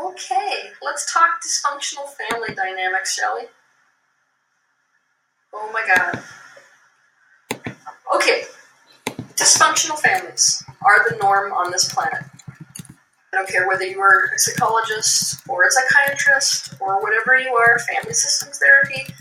Okay, let's talk dysfunctional family dynamics, shall we? Oh my god. Okay, dysfunctional families are the norm on this planet. I don't care whether you are a psychologist or a psychiatrist or whatever you are, family systems therapy.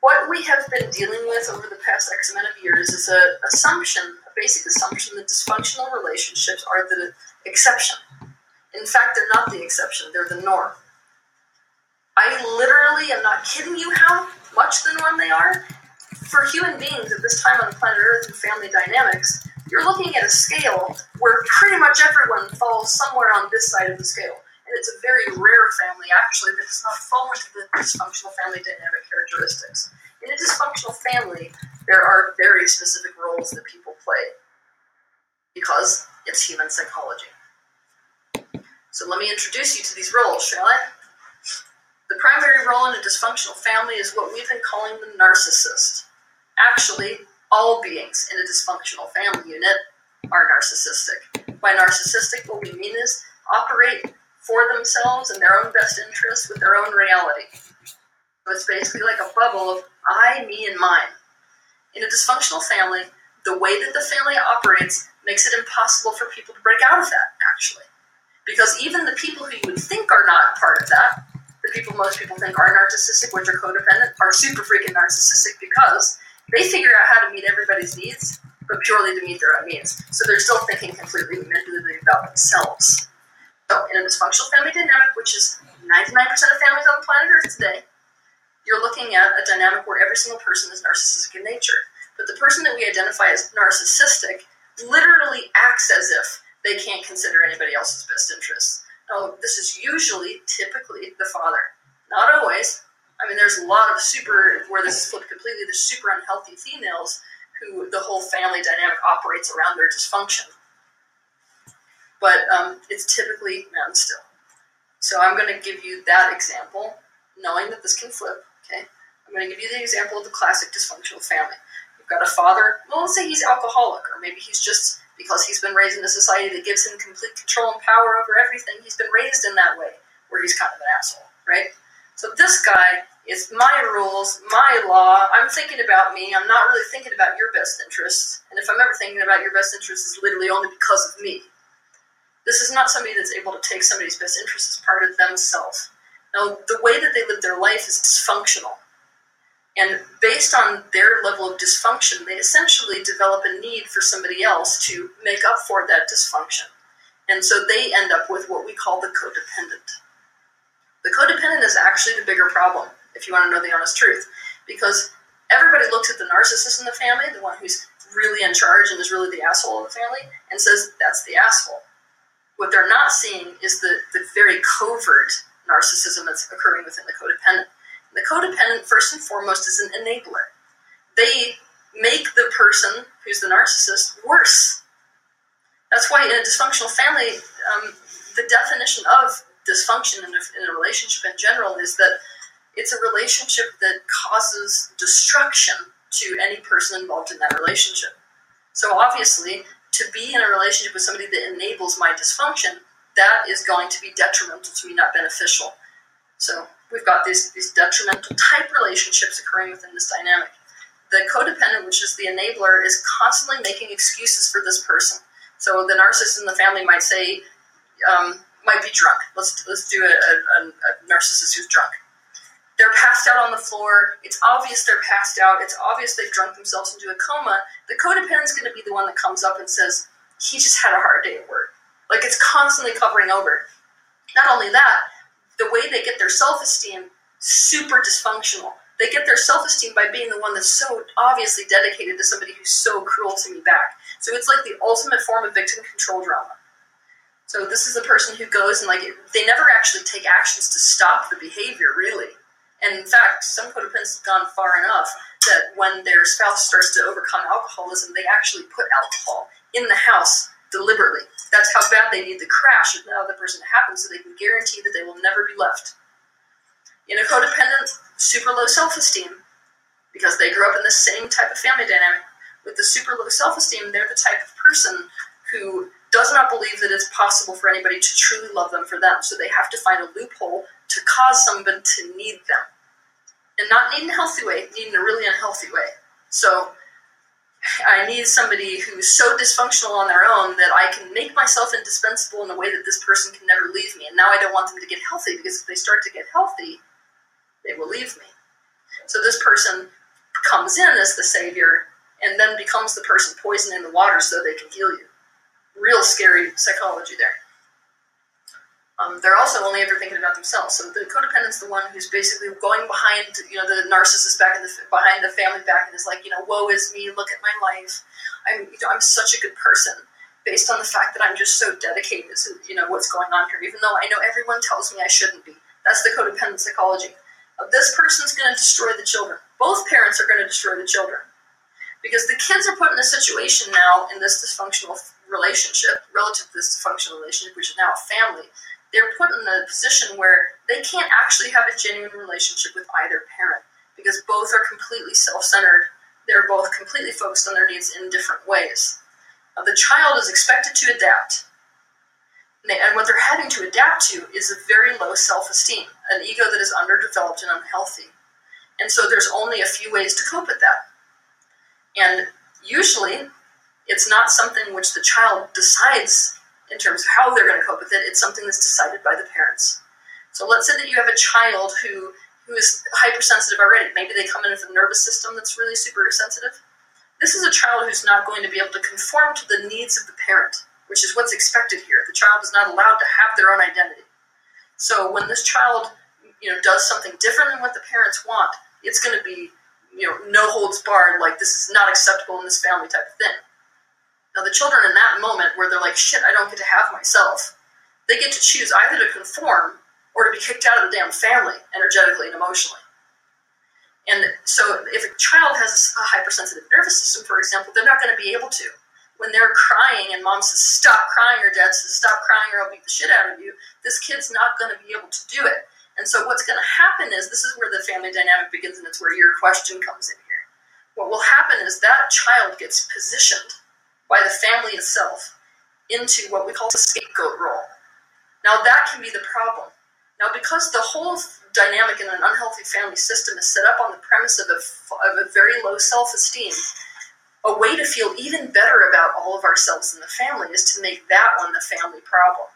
What we have been dealing with over the past X amount of years is a assumption, a basic assumption that dysfunctional relationships are the exception. In fact, they're not the exception, they're the norm. I literally am not kidding you how much the norm they are. For human beings at this time on the planet Earth and family dynamics, you're looking at a scale where pretty much everyone falls somewhere on this side of the scale. And it's a very rare family, actually, that does not fall into the dysfunctional family dynamic characteristics. In a dysfunctional family, there are very specific roles that people play because it's human psychology. So let me introduce you to these roles, shall I? The primary role in a dysfunctional family is what we've been calling the narcissist. Actually, all beings in a dysfunctional family unit are narcissistic. By narcissistic, what we mean is operate for themselves and their own best interests with their own reality. So it's basically like a bubble of I, me, and mine. In a dysfunctional family, the way that the family operates makes it impossible for people to break out of that, actually. Because even the people who you would think are not part of that, the people most people think are narcissistic, which are codependent, are super freaking narcissistic because they figure out how to meet everybody's needs, but purely to meet their own needs. So they're still thinking completely manipulatively about themselves. So in a dysfunctional family dynamic, which is 99% of families on the planet Earth today, you're looking at a dynamic where every single person is narcissistic in nature. But the person that we identify as narcissistic literally acts as if they can't consider anybody else's best interests. Now, this is usually, typically, the father. Not always. I mean, there's a lot of super, where this is flipped completely, the super unhealthy females who the whole family dynamic operates around their dysfunction. But um, it's typically men still. So I'm going to give you that example, knowing that this can flip. Okay, I'm going to give you the example of the classic dysfunctional family. You've got a father. Well, let's say he's alcoholic, or maybe he's just because he's been raised in a society that gives him complete control and power over everything. He's been raised in that way, where he's kind of an asshole, right? So this guy is my rules, my law. I'm thinking about me. I'm not really thinking about your best interests. And if I'm ever thinking about your best interests, it's literally only because of me. This is not somebody that's able to take somebody's best interests as part of themselves. Now, the way that they live their life is dysfunctional. And based on their level of dysfunction, they essentially develop a need for somebody else to make up for that dysfunction. And so they end up with what we call the codependent. The codependent is actually the bigger problem, if you want to know the honest truth, because everybody looks at the narcissist in the family, the one who's really in charge and is really the asshole of the family, and says, that's the asshole. What they're not seeing is the, the very covert narcissism that's occurring within the codependent. The codependent, first and foremost, is an enabler. They make the person who's the narcissist worse. That's why in a dysfunctional family, um, the definition of dysfunction in a, in a relationship in general is that it's a relationship that causes destruction to any person involved in that relationship. So obviously, to be in a relationship with somebody that enables my dysfunction, that is going to be detrimental to me, not beneficial. So we've got these, these detrimental type relationships occurring within this dynamic. The codependent, which is the enabler, is constantly making excuses for this person. So the narcissist in the family might say, um, might be drunk. Let's let's do a, a, a narcissist who's drunk. They're passed out on the floor. It's obvious they're passed out. It's obvious they've drunk themselves into a coma. The codependent's going to be the one that comes up and says, he just had a hard day at work. Like it's constantly covering over. Not only that, the way they get their self esteem super dysfunctional. They get their self esteem by being the one that's so obviously dedicated to somebody who's so cruel to me back. So it's like the ultimate form of victim control drama. So this is the person who goes and like they never actually take actions to stop the behavior, really. And in fact, some codependents have gone far enough that when their spouse starts to overcome alcoholism, they actually put alcohol in the house deliberately. That's how bad they need the crash if the other person happens, so they can guarantee that they will never be left. In a codependent, super low self esteem, because they grew up in the same type of family dynamic, with the super low self esteem, they're the type of person who does not believe that it's possible for anybody to truly love them for them. So they have to find a loophole to cause somebody to need them. And not need in a healthy way, need in a really unhealthy way. So I need somebody who's so dysfunctional on their own that I can make myself indispensable in a way that this person can never leave me. And now I don't want them to get healthy because if they start to get healthy, they will leave me. So this person comes in as the savior and then becomes the person poisoning the water so they can heal you. Real scary psychology there. Um, they're also only ever thinking about themselves. So the codependent's the one who's basically going behind, you know, the narcissist back in the behind the family back and is like, you know, woe is me. Look at my life. I'm, you know, I'm such a good person based on the fact that I'm just so dedicated to, you know, what's going on here. Even though I know everyone tells me I shouldn't be. That's the codependent psychology. Uh, this person's going to destroy the children. Both parents are going to destroy the children because the kids are put in a situation now in this dysfunctional relationship, relative to this dysfunctional relationship, which is now a family they're put in a position where they can't actually have a genuine relationship with either parent because both are completely self-centered. They're both completely focused on their needs in different ways. Now, the child is expected to adapt. And what they're having to adapt to is a very low self esteem, an ego that is underdeveloped and unhealthy. And so there's only a few ways to cope with that. And usually, it's not something which the child decides in terms of how they're going to cope with it. It's something that's decided by the parents. So let's say that you have a child who who is hypersensitive already. Maybe they come in with a nervous system that's really super sensitive. This is a child who's not going to be able to conform to the needs of the parent, which is what's expected here. The child is not allowed to have their own identity. So when this child, you know, does something different than what the parents want, it's going to be, you know, no holds barred, like this is not acceptable in this family type of thing. Now, the children in that moment where they're like, shit, I don't get to have myself, they get to choose either to conform or to be kicked out of the damn family energetically and emotionally. And so, if a child has a hypersensitive nervous system, for example, they're not going to be able to. When they're crying and mom says, stop crying, or dad says, stop crying, or I'll beat the shit out of you, this kid's not going to be able to do it. And so, what's going to happen is this is where the family dynamic begins, and it's where your question comes in here. What will happen is that child gets positioned by the family itself into what we call the scapegoat role. Now, that can be the problem. Now, because the whole dynamic in an unhealthy family system is set up on the premise of a, of a very low self esteem, a way to feel even better about all of ourselves in the family is to make that one the family problem.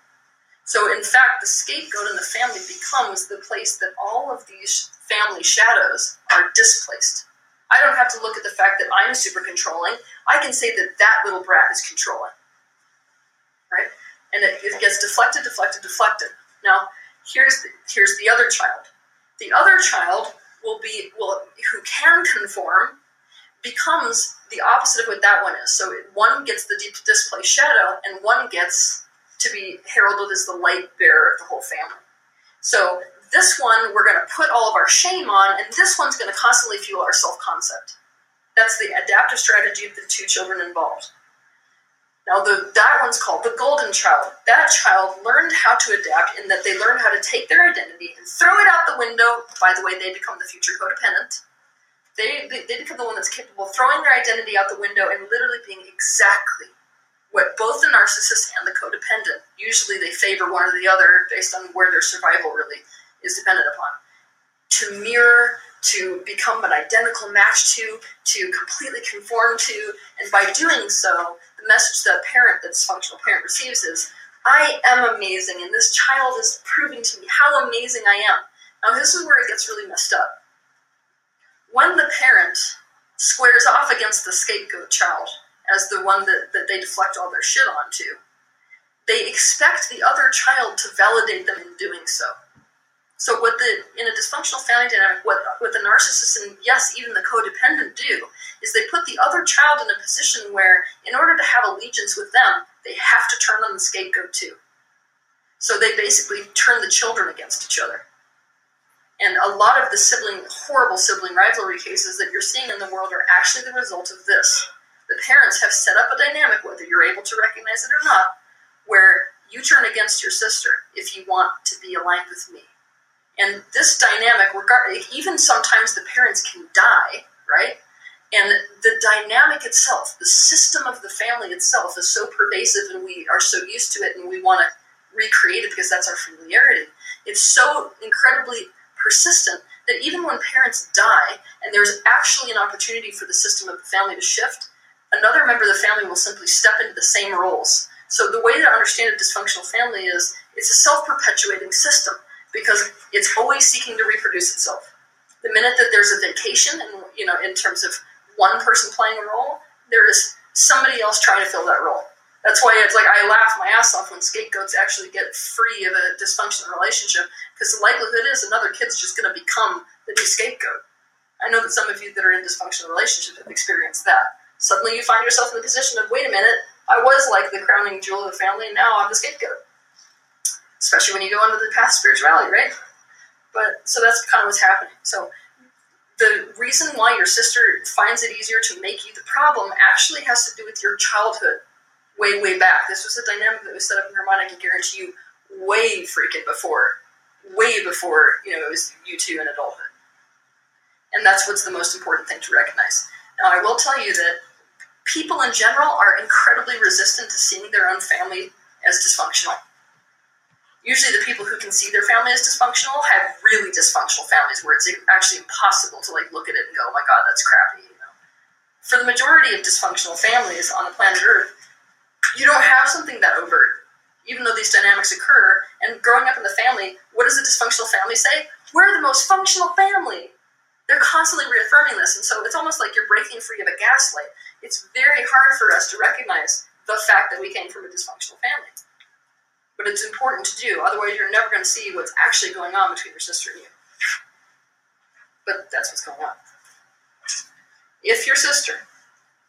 So, in fact, the scapegoat in the family becomes the place that all of these family shadows are displaced. I don't have to look at the fact that I'm super controlling. I can say that that little brat is controlling. Right? And it, it gets deflected, deflected, deflected. Now, here's the, here's the other child. The other child will be will who can conform becomes the opposite of what that one is. So one gets the deep displaced shadow, and one gets to be heralded as the light bearer of the whole family. So this one we're going to put all of our shame on, and this one's going to constantly fuel our self concept. That's the adaptive strategy of the two children involved. Now, the, that one's called the golden child. That child learned how to adapt in that they learned how to take their identity and throw it out the window. By the way, they become the future codependent. They, they, they become the one that's capable of throwing their identity out the window and literally being exactly what both the narcissist and the codependent, usually they favor one or the other based on where their survival really is dependent upon. To mirror, to become an identical match to, to completely conform to, and by doing so, the message that a parent, that dysfunctional parent receives is, I am amazing, and this child is proving to me how amazing I am. Now, this is where it gets really messed up. When the parent squares off against the scapegoat child as the one that, that they deflect all their shit onto, they expect the other child to validate them in doing so. So what the in a dysfunctional family dynamic, what what the narcissist and yes, even the codependent do is they put the other child in a position where, in order to have allegiance with them, they have to turn on the scapegoat too. So they basically turn the children against each other. And a lot of the sibling, horrible sibling rivalry cases that you're seeing in the world are actually the result of this. The parents have set up a dynamic, whether you're able to recognize it or not, where you turn against your sister if you want to be aligned with me. And this dynamic, regard, even sometimes the parents can die, right? And the dynamic itself, the system of the family itself, is so pervasive, and we are so used to it, and we want to recreate it because that's our familiarity. It's so incredibly persistent that even when parents die and there's actually an opportunity for the system of the family to shift, another member of the family will simply step into the same roles. So the way to understand a dysfunctional family is it's a self-perpetuating system because it's always seeking to reproduce itself. The minute that there's a vacation, and you know, in terms of one person playing a role, there is somebody else trying to fill that role. That's why it's like I laugh my ass off when scapegoats actually get free of a dysfunctional relationship because the likelihood is another kid's just going to become the new scapegoat. I know that some of you that are in dysfunctional relationships have experienced that. Suddenly you find yourself in the position of, wait a minute, I was like the crowning jewel of the family, and now I'm the scapegoat. Especially when you go into the path spirituality, right? But so that's kind of what's happening. So the reason why your sister finds it easier to make you the problem actually has to do with your childhood way, way back. This was a dynamic that was set up in her mind, I can guarantee you, way freaking before, way before, you know, it was you two in adulthood. And that's what's the most important thing to recognize. Now, I will tell you that people in general are incredibly resistant to seeing their own family as dysfunctional. Usually, the people who can see their family as dysfunctional have really dysfunctional families where it's actually impossible to like look at it and go, "Oh my God, that's crappy." You know, for the majority of dysfunctional families on the planet Earth, you don't have something that overt, even though these dynamics occur. And growing up in the family, what does a dysfunctional family say? We're the most functional family. They're constantly reaffirming this, and so it's almost like you're breaking free of a gaslight. It's very hard for us to recognize the fact that we came from a dysfunctional family. But it's important to do, otherwise, you're never going to see what's actually going on between your sister and you. But that's what's going on. If your sister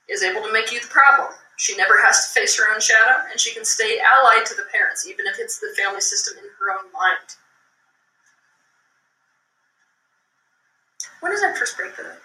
is able to make you the problem, she never has to face her own shadow, and she can stay allied to the parents, even if it's the family system in her own mind. When that first break that?